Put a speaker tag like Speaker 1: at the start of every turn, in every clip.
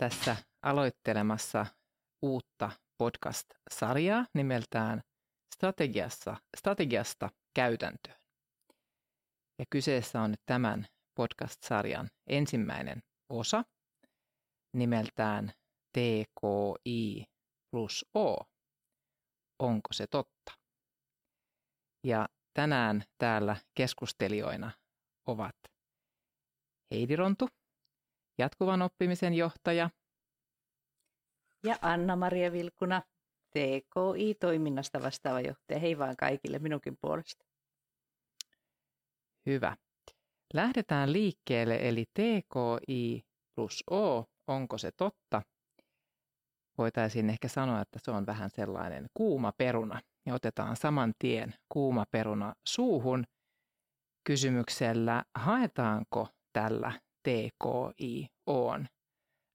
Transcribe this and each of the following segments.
Speaker 1: tässä aloittelemassa uutta podcast-sarjaa nimeltään Strategiassa, Strategiasta käytäntöön. Ja kyseessä on nyt tämän podcast-sarjan ensimmäinen osa nimeltään TKI plus O. Onko se totta? Ja tänään täällä keskustelijoina ovat Heidi Rontu, jatkuvan oppimisen johtaja.
Speaker 2: Ja Anna-Maria Vilkuna, TKI-toiminnasta vastaava johtaja. Hei vaan kaikille minunkin puolesta.
Speaker 1: Hyvä. Lähdetään liikkeelle, eli TKI plus O, onko se totta? Voitaisiin ehkä sanoa, että se on vähän sellainen kuuma peruna. Ja otetaan saman tien kuuma peruna suuhun kysymyksellä, haetaanko tällä TKI on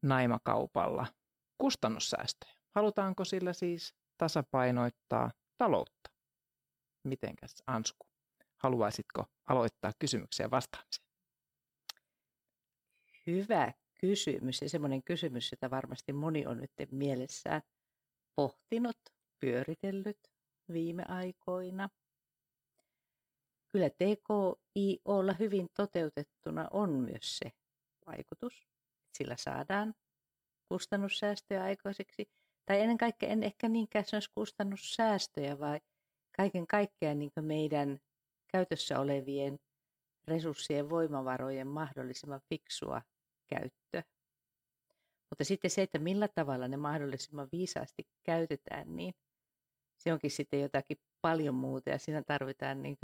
Speaker 1: naimakaupalla kustannussäästöjä. Halutaanko sillä siis tasapainoittaa taloutta? Mitenkäs Ansku? Haluaisitko aloittaa kysymykseen vastaamisen?
Speaker 2: Hyvä kysymys ja semmoinen kysymys, jota varmasti moni on nyt mielessään pohtinut, pyöritellyt viime aikoina. Kyllä TKI olla hyvin toteutettuna on myös se vaikutus, sillä saadaan kustannussäästöjä aikaiseksi. Tai ennen kaikkea en ehkä niinkään sanoisi kustannussäästöjä, vai kaiken kaikkiaan niin meidän käytössä olevien resurssien voimavarojen mahdollisimman fiksua käyttö. Mutta sitten se, että millä tavalla ne mahdollisimman viisaasti käytetään, niin se onkin sitten jotakin paljon muuta ja siinä tarvitaan niin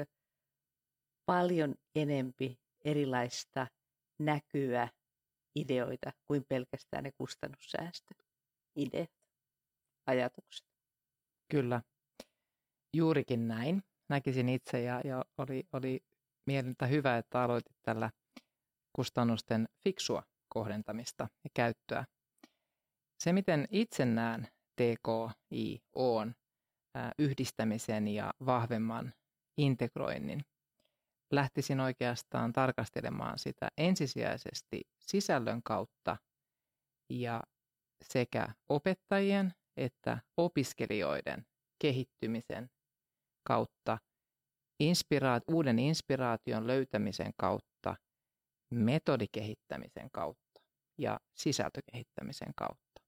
Speaker 2: paljon enempi erilaista näkyä ideoita kuin pelkästään ne kustannussäästöideat, ajatukset.
Speaker 1: Kyllä, juurikin näin. Näkisin itse ja, ja oli, oli mielentä hyvä, että aloitit tällä kustannusten fiksua kohdentamista ja käyttöä. Se, miten itse näen TKI on yhdistämisen ja vahvemman integroinnin, lähtisin oikeastaan tarkastelemaan sitä ensisijaisesti sisällön kautta ja sekä opettajien että opiskelijoiden kehittymisen kautta, inspiraat, uuden inspiraation löytämisen kautta, metodikehittämisen kautta ja sisältökehittämisen kautta.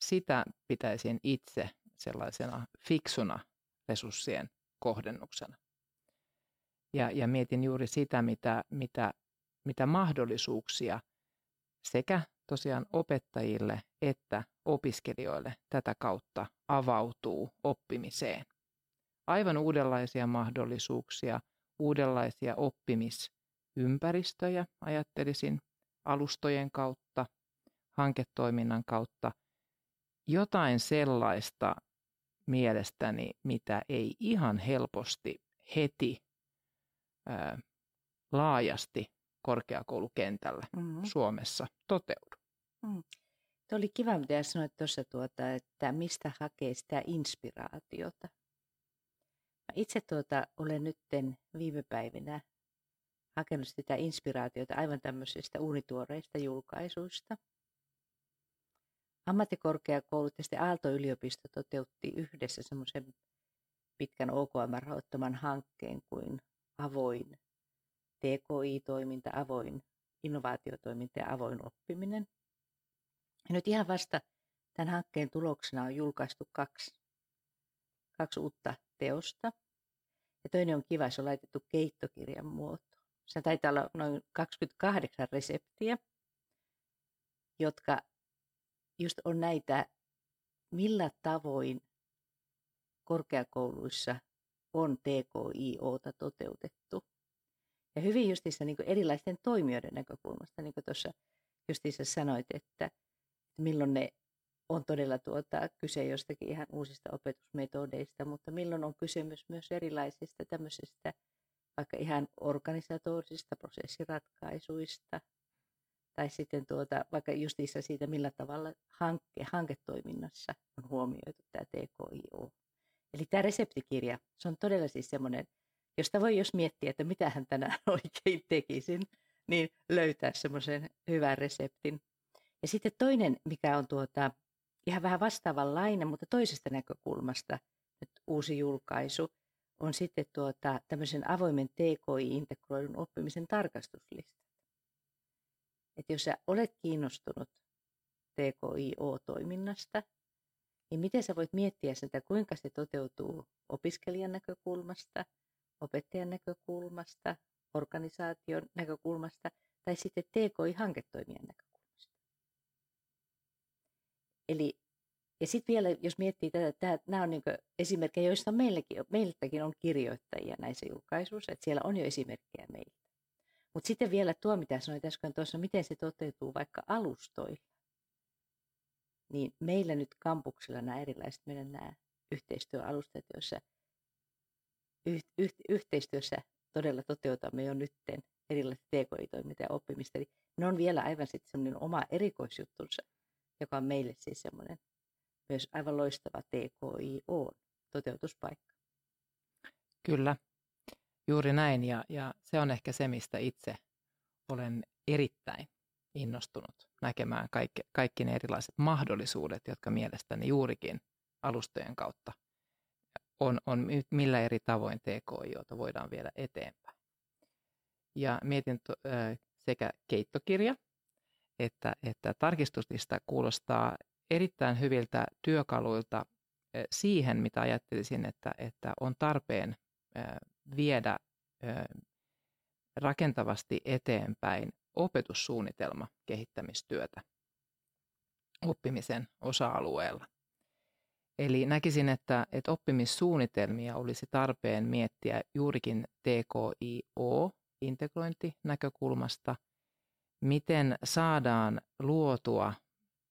Speaker 1: Sitä pitäisin itse sellaisena fiksuna resurssien kohdennuksena. Ja, ja mietin juuri sitä, mitä, mitä, mitä mahdollisuuksia sekä tosiaan opettajille että opiskelijoille tätä kautta avautuu oppimiseen. Aivan uudenlaisia mahdollisuuksia, uudenlaisia oppimisympäristöjä ajattelisin alustojen kautta, hanketoiminnan kautta. Jotain sellaista mielestäni, mitä ei ihan helposti heti ää, laajasti korkeakoulukentällä mm-hmm. Suomessa toteudu. Mm.
Speaker 2: Tuo oli kiva, mitä sanoit tuossa, tuota, että mistä hakee sitä inspiraatiota. Mä itse tuota, olen nyt viime päivinä hakenut sitä inspiraatiota aivan tämmöisistä uunituoreista julkaisuista. Ammattikorkeakoulut ja sitten Aalto-yliopisto toteutti yhdessä semmoisen pitkän OKM-rahoittaman hankkeen kuin avoin TKI-toiminta, avoin innovaatiotoiminta ja avoin oppiminen. Ja nyt ihan vasta tämän hankkeen tuloksena on julkaistu kaksi, kaksi uutta teosta. Ja toinen on kiva, se on laitettu keittokirjan muotoon. Se taitaa olla noin 28 reseptiä, jotka just on näitä, millä tavoin korkeakouluissa on TKIOta toteutettu. Ja hyvin justiissa niin erilaisten toimijoiden näkökulmasta, niin kuin tuossa justiissa sanoit, että milloin ne on todella tuota, kyse jostakin ihan uusista opetusmetodeista, mutta milloin on kysymys myös erilaisista tämmöisistä vaikka ihan organisatorisista prosessiratkaisuista, tai sitten tuota, vaikka justiissa siitä, millä tavalla hanke, hanketoiminnassa on huomioitu tämä TKIO. Eli tämä reseptikirja, se on todella siis semmoinen, josta voi jos miettiä, että mitä hän tänään oikein tekisin, niin löytää semmoisen hyvän reseptin. Ja sitten toinen, mikä on tuota, ihan vähän vastaavanlainen, mutta toisesta näkökulmasta nyt uusi julkaisu, on sitten tuota, tämmöisen avoimen TKI-integroidun oppimisen tarkastuslistat. Että jos sä olet kiinnostunut TKIO-toiminnasta, niin miten sä voit miettiä sitä, kuinka se toteutuu opiskelijan näkökulmasta, opettajan näkökulmasta, organisaation näkökulmasta tai sitten TKI-hanketoimijan näkökulmasta. Eli, ja sitten vielä, jos miettii tätä, tämä, nämä on niin esimerkkejä, joista meiltäkin on kirjoittajia näissä julkaisuissa, että siellä on jo esimerkkejä meiltä. Mutta sitten vielä tuo, mitä sanoit äsken tuossa, miten se toteutuu vaikka alustoilla. Niin meillä nyt kampuksella nämä erilaiset meidän nämä yhteistyöalustat, joissa yh, yh, yhteistyössä todella toteutamme jo nytten erilaista TKI-toimintaa ja oppimista. Eli ne on vielä aivan sitten semmoinen oma erikoisjuttunsa, joka on meille siis semmoinen myös aivan loistava TKIO-toteutuspaikka.
Speaker 1: Kyllä, juuri näin. Ja, ja se on ehkä se, mistä itse olen erittäin innostunut näkemään kaikki, kaikki ne erilaiset mahdollisuudet, jotka mielestäni juurikin alustojen kautta on, on millä eri tavoin TKIota voidaan viedä eteenpäin. Ja mietin to, sekä keittokirja että, että tarkistuslista kuulostaa erittäin hyviltä työkaluilta siihen, mitä ajattelisin, että, että on tarpeen viedä rakentavasti eteenpäin opetussuunnitelma kehittämistyötä oppimisen osa-alueella. Eli näkisin, että, että oppimissuunnitelmia olisi tarpeen miettiä juurikin TKIO-integrointinäkökulmasta, miten saadaan luotua,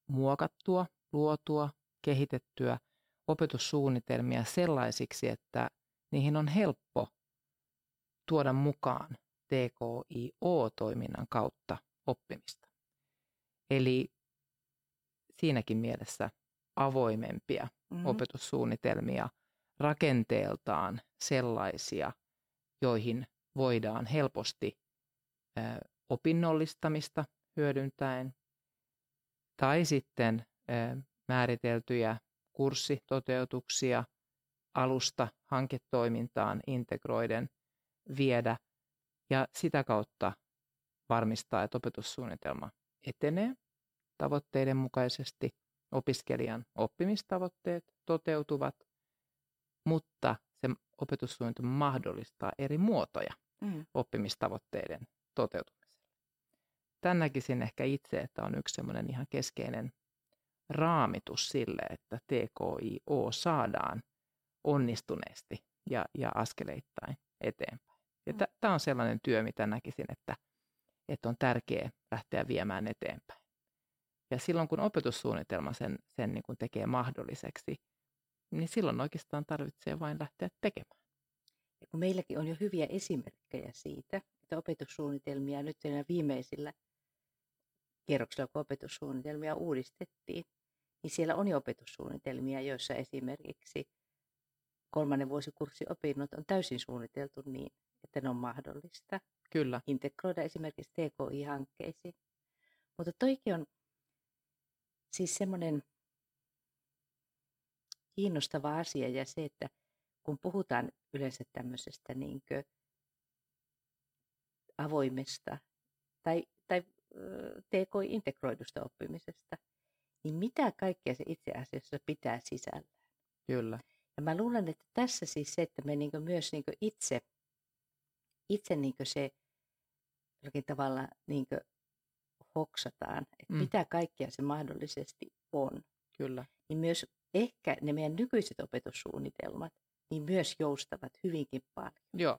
Speaker 1: muokattua, luotua, kehitettyä opetussuunnitelmia sellaisiksi, että niihin on helppo tuoda mukaan TKIO-toiminnan kautta oppimista. Eli siinäkin mielessä avoimempia mm-hmm. opetussuunnitelmia rakenteeltaan sellaisia, joihin voidaan helposti ö, opinnollistamista hyödyntäen tai sitten ö, määriteltyjä kurssitoteutuksia alusta hanketoimintaan integroiden viedä ja sitä kautta varmistaa, että opetussuunnitelma etenee tavoitteiden mukaisesti opiskelijan oppimistavoitteet toteutuvat, mutta se opetussuunnitelma mahdollistaa eri muotoja mm. oppimistavoitteiden toteutumiselle. Tän näkisin ehkä itse, että on yksi semmoinen ihan keskeinen raamitus sille, että TKIO saadaan onnistuneesti ja, ja askeleittain eteenpäin. Ja mm. tämä on sellainen työ, mitä näkisin, että, että on tärkeää lähteä viemään eteenpäin. Ja silloin kun opetussuunnitelma sen, sen niin kuin tekee mahdolliseksi, niin silloin oikeastaan tarvitsee vain lähteä tekemään.
Speaker 2: Ja kun meilläkin on jo hyviä esimerkkejä siitä, että opetussuunnitelmia nyt viimeisillä kierroksilla, kun opetussuunnitelmia uudistettiin, niin siellä on jo opetussuunnitelmia, joissa esimerkiksi kolmannen vuosikursiopinnot on täysin suunniteltu niin, että ne on mahdollista
Speaker 1: Kyllä.
Speaker 2: integroida esimerkiksi TKI-hankkeisiin. Mutta toikin on siis semmoinen kiinnostava asia ja se, että kun puhutaan yleensä tämmöisestä niin avoimesta tai, tai TK-integroidusta oppimisesta, niin mitä kaikkea se itse asiassa pitää sisällään?
Speaker 1: Kyllä.
Speaker 2: Ja mä luulen, että tässä siis se, että me niin myös niin itse, itse niin se jollakin tavalla niin hoksataan, että mm. mitä kaikkea se mahdollisesti on.
Speaker 1: Kyllä.
Speaker 2: Niin myös ehkä ne meidän nykyiset opetussuunnitelmat niin myös joustavat hyvinkin paljon.
Speaker 1: Joo,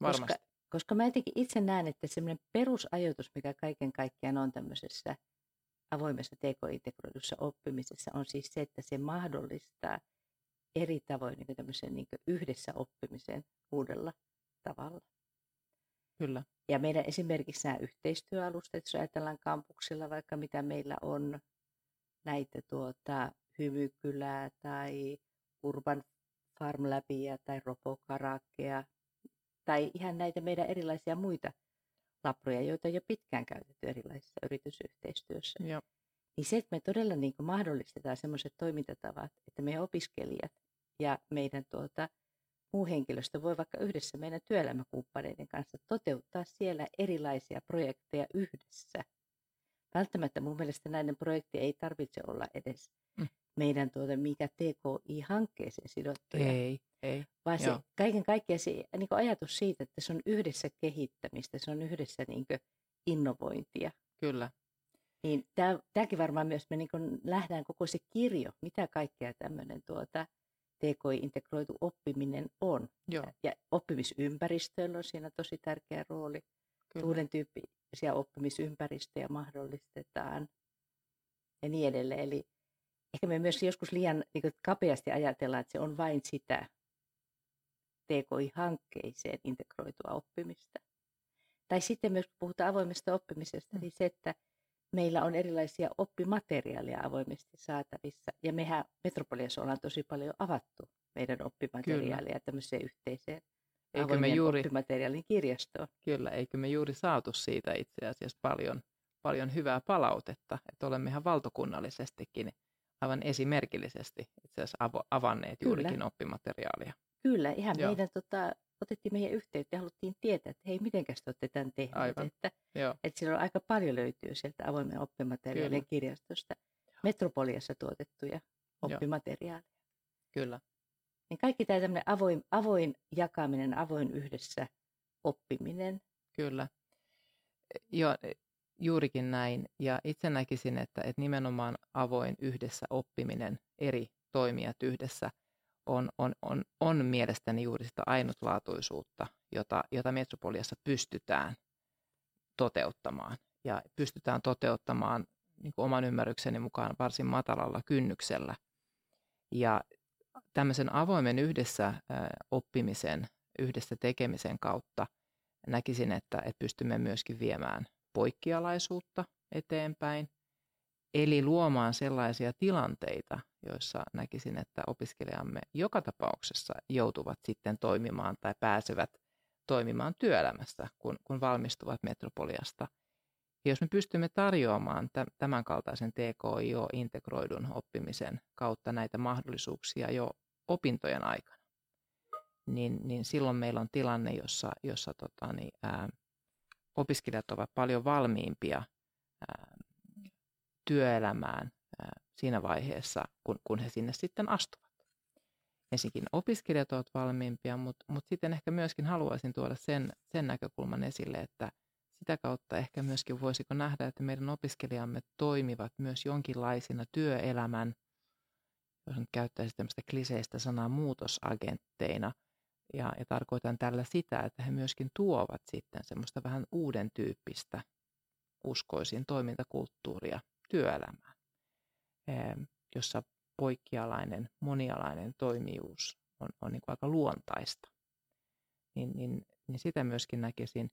Speaker 1: varmasti.
Speaker 2: Koska, koska mä jotenkin itse näen, että semmoinen perusajatus, mikä kaiken kaikkiaan on tämmöisessä avoimessa tekointegroidussa oppimisessa, on siis se, että se mahdollistaa eri tavoin niin tämmöisen niin yhdessä oppimisen uudella tavalla.
Speaker 1: Kyllä.
Speaker 2: Ja meidän esimerkiksi nämä yhteistyöalustat, jos ajatellaan kampuksilla vaikka mitä meillä on, näitä tuota, hymykylää tai Urban Farm Labia tai Robokarakea tai ihan näitä meidän erilaisia muita laproja, joita on jo pitkään käytetty erilaisissa yritysyhteistyössä.
Speaker 1: Joo.
Speaker 2: Niin se, että me todella niin mahdollistetaan sellaiset toimintatavat, että meidän opiskelijat ja meidän tuota, muu henkilöstö voi vaikka yhdessä meidän työelämäkumppaneiden kanssa toteuttaa siellä erilaisia projekteja yhdessä. Välttämättä mun mielestä näiden projektien ei tarvitse olla edes mm. meidän tuota, mikä TKI-hankkeeseen sidottuja.
Speaker 1: Ei, ei.
Speaker 2: Vaan se, kaiken kaikkiaan se niin ajatus siitä, että se on yhdessä kehittämistä, se on yhdessä niin innovointia.
Speaker 1: Kyllä.
Speaker 2: Niin tämäkin varmaan myös, me niin nähdään koko se kirjo, mitä kaikkea tämmöinen tuota, TKI-integroitu oppiminen on.
Speaker 1: Joo.
Speaker 2: Ja oppimisympäristöllä on siinä tosi tärkeä rooli. Kyllä. Uuden tyyppisiä oppimisympäristöjä mahdollistetaan ja niin edelleen. Eli ehkä me myös joskus liian niin kapeasti ajatellaan, että se on vain sitä TKI-hankkeeseen integroitua oppimista. Tai sitten myös puhutaan avoimesta oppimisesta, mm. niin se, että meillä on erilaisia oppimateriaaleja avoimesti saatavissa. Ja mehän Metropoliassa ollaan tosi paljon avattu meidän oppimateriaaleja Kyllä. tämmöiseen yhteiseen eikö me juuri, oppimateriaalin kirjastoon.
Speaker 1: Kyllä, eikö me juuri saatu siitä itse asiassa paljon, paljon hyvää palautetta, että olemme ihan valtakunnallisestikin aivan esimerkillisesti itse asiassa avanneet juurikin Kyllä. oppimateriaalia.
Speaker 2: Kyllä, ihan Joo. meidän tota, otettiin meidän yhteyttä ja haluttiin tietää, että hei, miten te olette tämän tehneet. Aivan. Että, Joo. että siellä on aika paljon löytyy sieltä avoimen oppimateriaalien Kyllä. kirjastosta Metropoliassa tuotettuja oppimateriaaleja.
Speaker 1: Kyllä.
Speaker 2: Niin kaikki tämä tämmöinen avoin, avoin jakaminen, avoin yhdessä oppiminen.
Speaker 1: Kyllä. Joo, juurikin näin. Ja itse näkisin, että, että nimenomaan avoin yhdessä oppiminen, eri toimijat yhdessä – on, on, on, on mielestäni juuri sitä ainutlaatuisuutta, jota, jota Metropoliassa pystytään toteuttamaan. Ja pystytään toteuttamaan niin kuin oman ymmärrykseni mukaan varsin matalalla kynnyksellä. Ja tämmöisen avoimen yhdessä oppimisen, yhdessä tekemisen kautta näkisin, että, että pystymme myöskin viemään poikkialaisuutta eteenpäin, eli luomaan sellaisia tilanteita, joissa näkisin, että opiskelijamme joka tapauksessa joutuvat sitten toimimaan tai pääsevät toimimaan työelämässä, kun, kun valmistuvat metropoliasta. Ja jos me pystymme tarjoamaan tämän kaltaisen TKIO-integroidun oppimisen kautta näitä mahdollisuuksia jo opintojen aikana, niin, niin silloin meillä on tilanne, jossa, jossa tota, niin, ää, opiskelijat ovat paljon valmiimpia työelämään siinä vaiheessa, kun, kun he sinne sitten astuvat. Ensinnäkin opiskelijat ovat valmiimpia, mutta, mutta sitten ehkä myöskin haluaisin tuoda sen, sen näkökulman esille, että sitä kautta ehkä myöskin voisiko nähdä, että meidän opiskelijamme toimivat myös jonkinlaisina työelämän, jos nyt käyttäisi tämmöistä kliseistä sanaa muutosagentteina, ja, ja tarkoitan tällä sitä, että he myöskin tuovat sitten semmoista vähän uuden tyyppistä, uskoisin, toimintakulttuuria työelämään jossa poikkialainen, monialainen toimijuus on, on niin kuin aika luontaista. Niin, niin, niin sitä myöskin näkisin.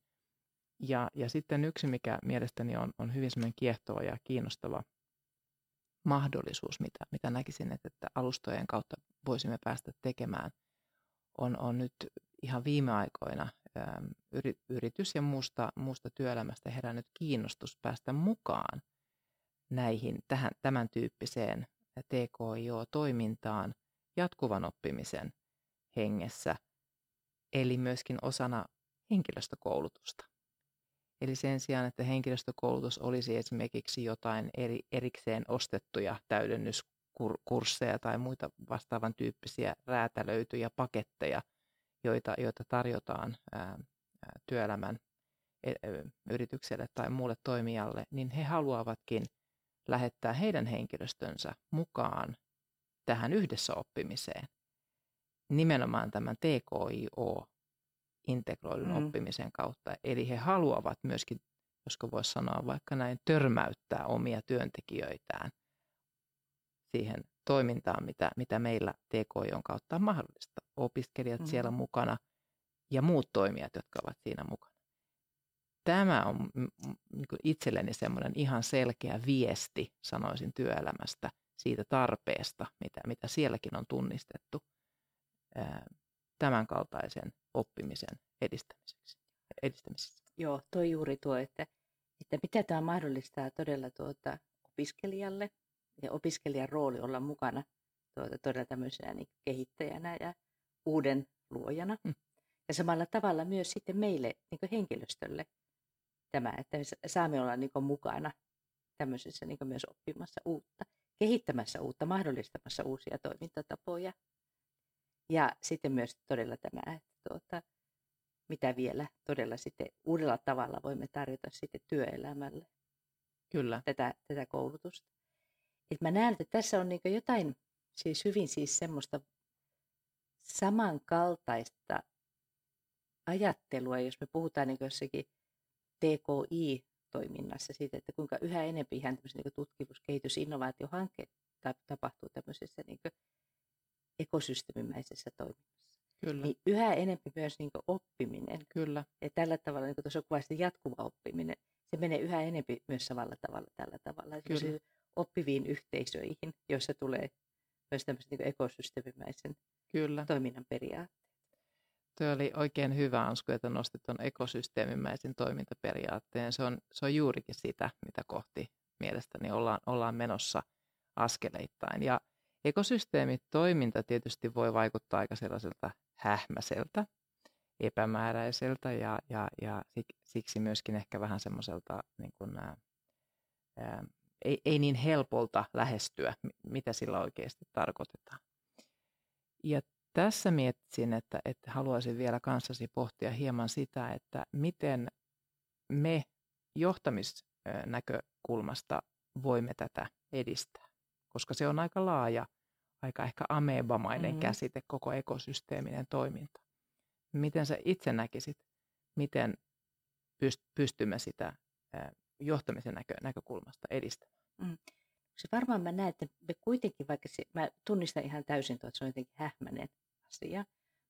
Speaker 1: Ja, ja sitten yksi, mikä mielestäni on, on hyvin semmoinen kiehtova ja kiinnostava mahdollisuus, mitä, mitä näkisin, että, että alustojen kautta voisimme päästä tekemään, on, on nyt ihan viime aikoina yritys ja muusta, muusta työelämästä herännyt kiinnostus päästä mukaan näihin, tähän, tämän tyyppiseen TKIO-toimintaan jatkuvan oppimisen hengessä, eli myöskin osana henkilöstökoulutusta. Eli sen sijaan, että henkilöstökoulutus olisi esimerkiksi jotain eri, erikseen ostettuja täydennyskursseja tai muita vastaavan tyyppisiä räätälöityjä paketteja, joita, joita tarjotaan ää, työelämän e, yritykselle tai muulle toimijalle, niin he haluavatkin – lähettää heidän henkilöstönsä mukaan tähän yhdessä oppimiseen. Nimenomaan tämän TKIO integroidun mm. oppimisen kautta. Eli he haluavat myöskin, josko voisi sanoa vaikka näin, törmäyttää omia työntekijöitään siihen toimintaan, mitä, mitä meillä kautta on mahdollista. Opiskelijat mm. siellä mukana ja muut toimijat, jotka ovat siinä mukana tämä on niin itselleni semmoinen ihan selkeä viesti, sanoisin työelämästä, siitä tarpeesta, mitä, mitä sielläkin on tunnistettu tämän kaltaisen oppimisen edistämiseksi. edistämiseksi.
Speaker 2: Joo, toi juuri tuo, että, että mitä tämä mahdollistaa todella tuota opiskelijalle ja opiskelijan rooli olla mukana tuota, todella tämmöisenä niin kehittäjänä ja uuden luojana. Mm. Ja samalla tavalla myös sitten meille niin henkilöstölle tämä, että me saamme olla niin mukana tämmöisessä niin myös oppimassa uutta, kehittämässä uutta, mahdollistamassa uusia toimintatapoja. Ja sitten myös todella tämä, että tuota, mitä vielä todella sitten uudella tavalla voimme tarjota sitten työelämälle.
Speaker 1: Kyllä.
Speaker 2: Tätä, tätä koulutusta. Et mä näen, että tässä on niin jotain siis hyvin siis semmoista samankaltaista ajattelua, jos me puhutaan niin jossakin TKI-toiminnassa siitä, että kuinka yhä enemmän ihan niin tutkimus, kehitys, innovaatiohankkeet tapahtuu tämmöisessä niin ekosysteemimäisessä toiminnassa.
Speaker 1: Kyllä.
Speaker 2: Niin yhä enemmän myös niin oppiminen.
Speaker 1: Kyllä.
Speaker 2: Ja tällä tavalla, niin kuin tuossa kuvasti jatkuva oppiminen, se menee yhä enemmän myös samalla tavalla tällä tavalla. Kyllä. Oppiviin yhteisöihin, joissa tulee myös tämmöisen niin ekosysteemimäisen
Speaker 1: Kyllä.
Speaker 2: toiminnan periaatteet.
Speaker 1: Tuo oli oikein hyvä, Ansku, että nostit tuon ekosysteemimäisen toimintaperiaatteen. Se on, se on juurikin sitä, mitä kohti mielestäni ollaan, ollaan menossa askeleittain. Ja ekosysteemitoiminta tietysti voi vaikuttaa aika sellaiselta hähmäseltä, epämääräiseltä ja, ja, ja siksi myöskin ehkä vähän semmoiselta niin kuin, ää, ei, ei niin helpolta lähestyä, mitä sillä oikeasti tarkoitetaan. Ja tässä miettisin, että, että haluaisin vielä kanssasi pohtia hieman sitä, että miten me johtamisnäkökulmasta voimme tätä edistää, koska se on aika laaja, aika ehkä amebamainen mm-hmm. käsite, koko ekosysteeminen toiminta. Miten sä itse näkisit, miten pystymme sitä johtamisen näkö, näkökulmasta edistämään? Mm.
Speaker 2: Se varmaan mä näen, että me kuitenkin, vaikka se, mä tunnistan ihan täysin tuo, että se on jotenkin hähmäinen asia,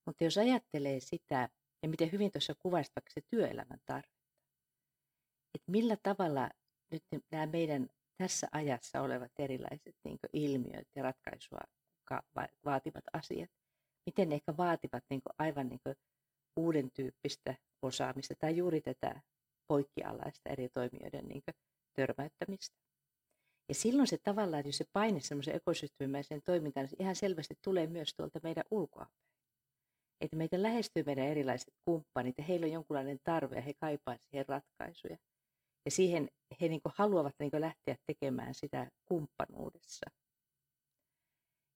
Speaker 2: mutta jos ajattelee sitä, ja miten hyvin tuossa kuvasit vaikka se työelämän tarvetta, että millä tavalla nyt nämä meidän tässä ajassa olevat erilaiset niin ilmiöt ja ratkaisua vaativat asiat, miten ne ehkä vaativat niin aivan niin uuden tyyppistä osaamista tai juuri tätä poikkialaista eri toimijoiden niin törmäyttämistä. Ja silloin se tavallaan, jos se paine semmoisen ekosysteemimäiseen toimintaan, niin ihan selvästi tulee myös tuolta meidän ulkoapäin. Että meitä lähestyy meidän erilaiset kumppanit ja heillä on jonkunlainen tarve ja he kaipaavat siihen ratkaisuja. Ja siihen he niin haluavat niin lähteä tekemään sitä kumppanuudessa.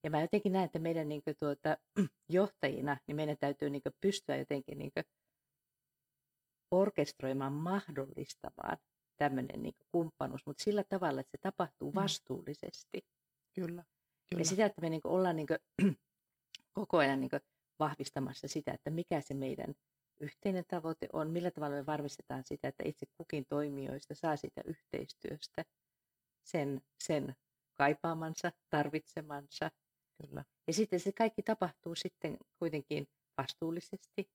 Speaker 2: Ja mä jotenkin näen, että meidän niin tuota, johtajina niin meidän täytyy niin pystyä jotenkin niin orkestroimaan mahdollistamaan tämmöinen niin kumppanuus, mutta sillä tavalla, että se tapahtuu mm. vastuullisesti.
Speaker 1: Kyllä. Kyllä.
Speaker 2: Ja sitä, että me niin ollaan niin kuin, koko ajan niin vahvistamassa sitä, että mikä se meidän yhteinen tavoite on, millä tavalla me varmistetaan sitä, että itse kukin toimijoista saa sitä yhteistyöstä sen, sen kaipaamansa, tarvitsemansa.
Speaker 1: Kyllä.
Speaker 2: Ja sitten se kaikki tapahtuu sitten kuitenkin vastuullisesti,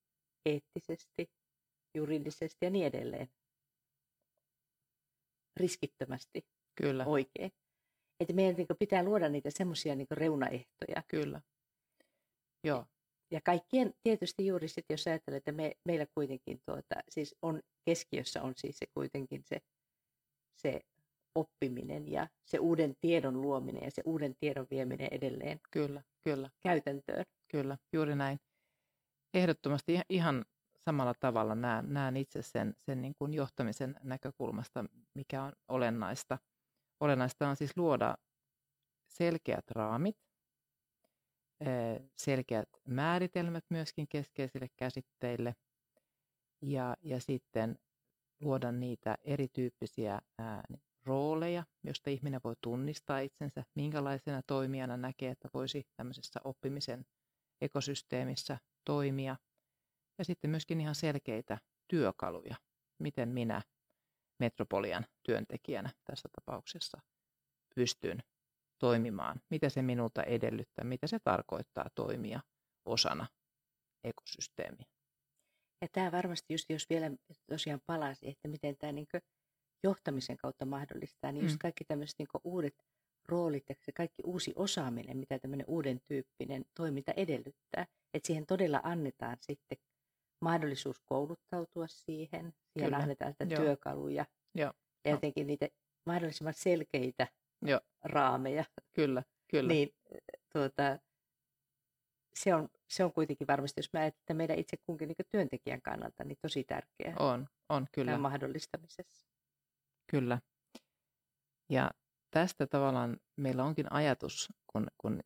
Speaker 2: eettisesti, juridisesti ja niin edelleen riskittömästi
Speaker 1: Kyllä.
Speaker 2: oikein. Että meidän niin pitää luoda niitä semmoisia niin reunaehtoja.
Speaker 1: Kyllä. Joo.
Speaker 2: Ja kaikkien tietysti juuri sitten, jos ajattelee, että me, meillä kuitenkin tuota, siis on, keskiössä on siis se kuitenkin se, se oppiminen ja se uuden tiedon luominen ja se uuden tiedon vieminen edelleen
Speaker 1: kyllä, kyllä.
Speaker 2: käytäntöön.
Speaker 1: Kyllä, juuri näin. Ehdottomasti ihan samalla tavalla näen, näen itse sen, sen niin kuin johtamisen näkökulmasta, mikä on olennaista. Olennaista on siis luoda selkeät raamit, selkeät määritelmät myöskin keskeisille käsitteille ja, ja sitten luoda niitä erityyppisiä ää, rooleja, joista ihminen voi tunnistaa itsensä, minkälaisena toimijana näkee, että voisi tämmöisessä oppimisen ekosysteemissä toimia – ja sitten myöskin ihan selkeitä työkaluja, miten minä Metropolian työntekijänä tässä tapauksessa pystyn toimimaan, mitä se minulta edellyttää, mitä se tarkoittaa toimia osana ekosysteemiä.
Speaker 2: Ja tämä varmasti just, jos vielä tosiaan palasi, että miten tämä niin johtamisen kautta mahdollistaa, niin just mm. kaikki tämmöiset niin uudet roolit ja se kaikki uusi osaaminen, mitä tämmöinen uuden tyyppinen toiminta edellyttää, että siihen todella annetaan sitten mahdollisuus kouluttautua siihen. Siihen Kyllä. annetaan sitä Joo. työkaluja
Speaker 1: Joo.
Speaker 2: ja jotenkin niitä mahdollisimman selkeitä
Speaker 1: Joo.
Speaker 2: raameja.
Speaker 1: Kyllä, kyllä.
Speaker 2: Niin tuota, se, on, se on kuitenkin varmasti, jos mä ajattelen meidän itse kunkin niin työntekijän kannalta, niin tosi tärkeää.
Speaker 1: On, on kyllä.
Speaker 2: Tämän mahdollistamisessa.
Speaker 1: Kyllä. Ja tästä tavallaan meillä onkin ajatus, kun, kun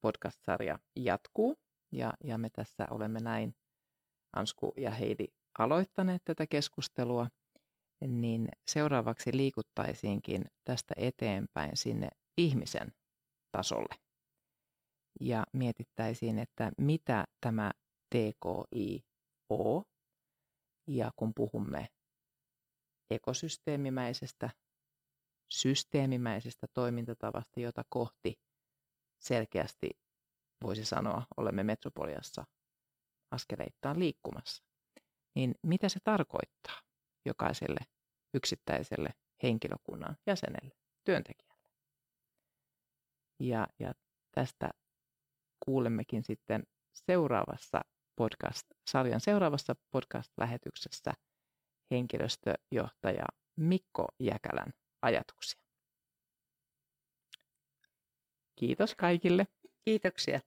Speaker 1: podcast-sarja jatkuu, ja, ja me tässä olemme näin, Ansku ja Heidi, aloittaneet tätä keskustelua, niin seuraavaksi liikuttaisiinkin tästä eteenpäin sinne ihmisen tasolle. Ja mietittäisiin, että mitä tämä TKI on. Ja kun puhumme ekosysteemimäisestä, systeemimäisestä toimintatavasta, jota kohti selkeästi voisi sanoa, olemme metropoliassa askeleittain liikkumassa, niin mitä se tarkoittaa jokaiselle yksittäiselle henkilökunnan jäsenelle, työntekijälle? Ja, ja tästä kuulemmekin sitten seuraavassa podcast, sarjan seuraavassa podcast-lähetyksessä henkilöstöjohtaja Mikko Jäkälän ajatuksia. Kiitos kaikille.
Speaker 2: Kiitoksia.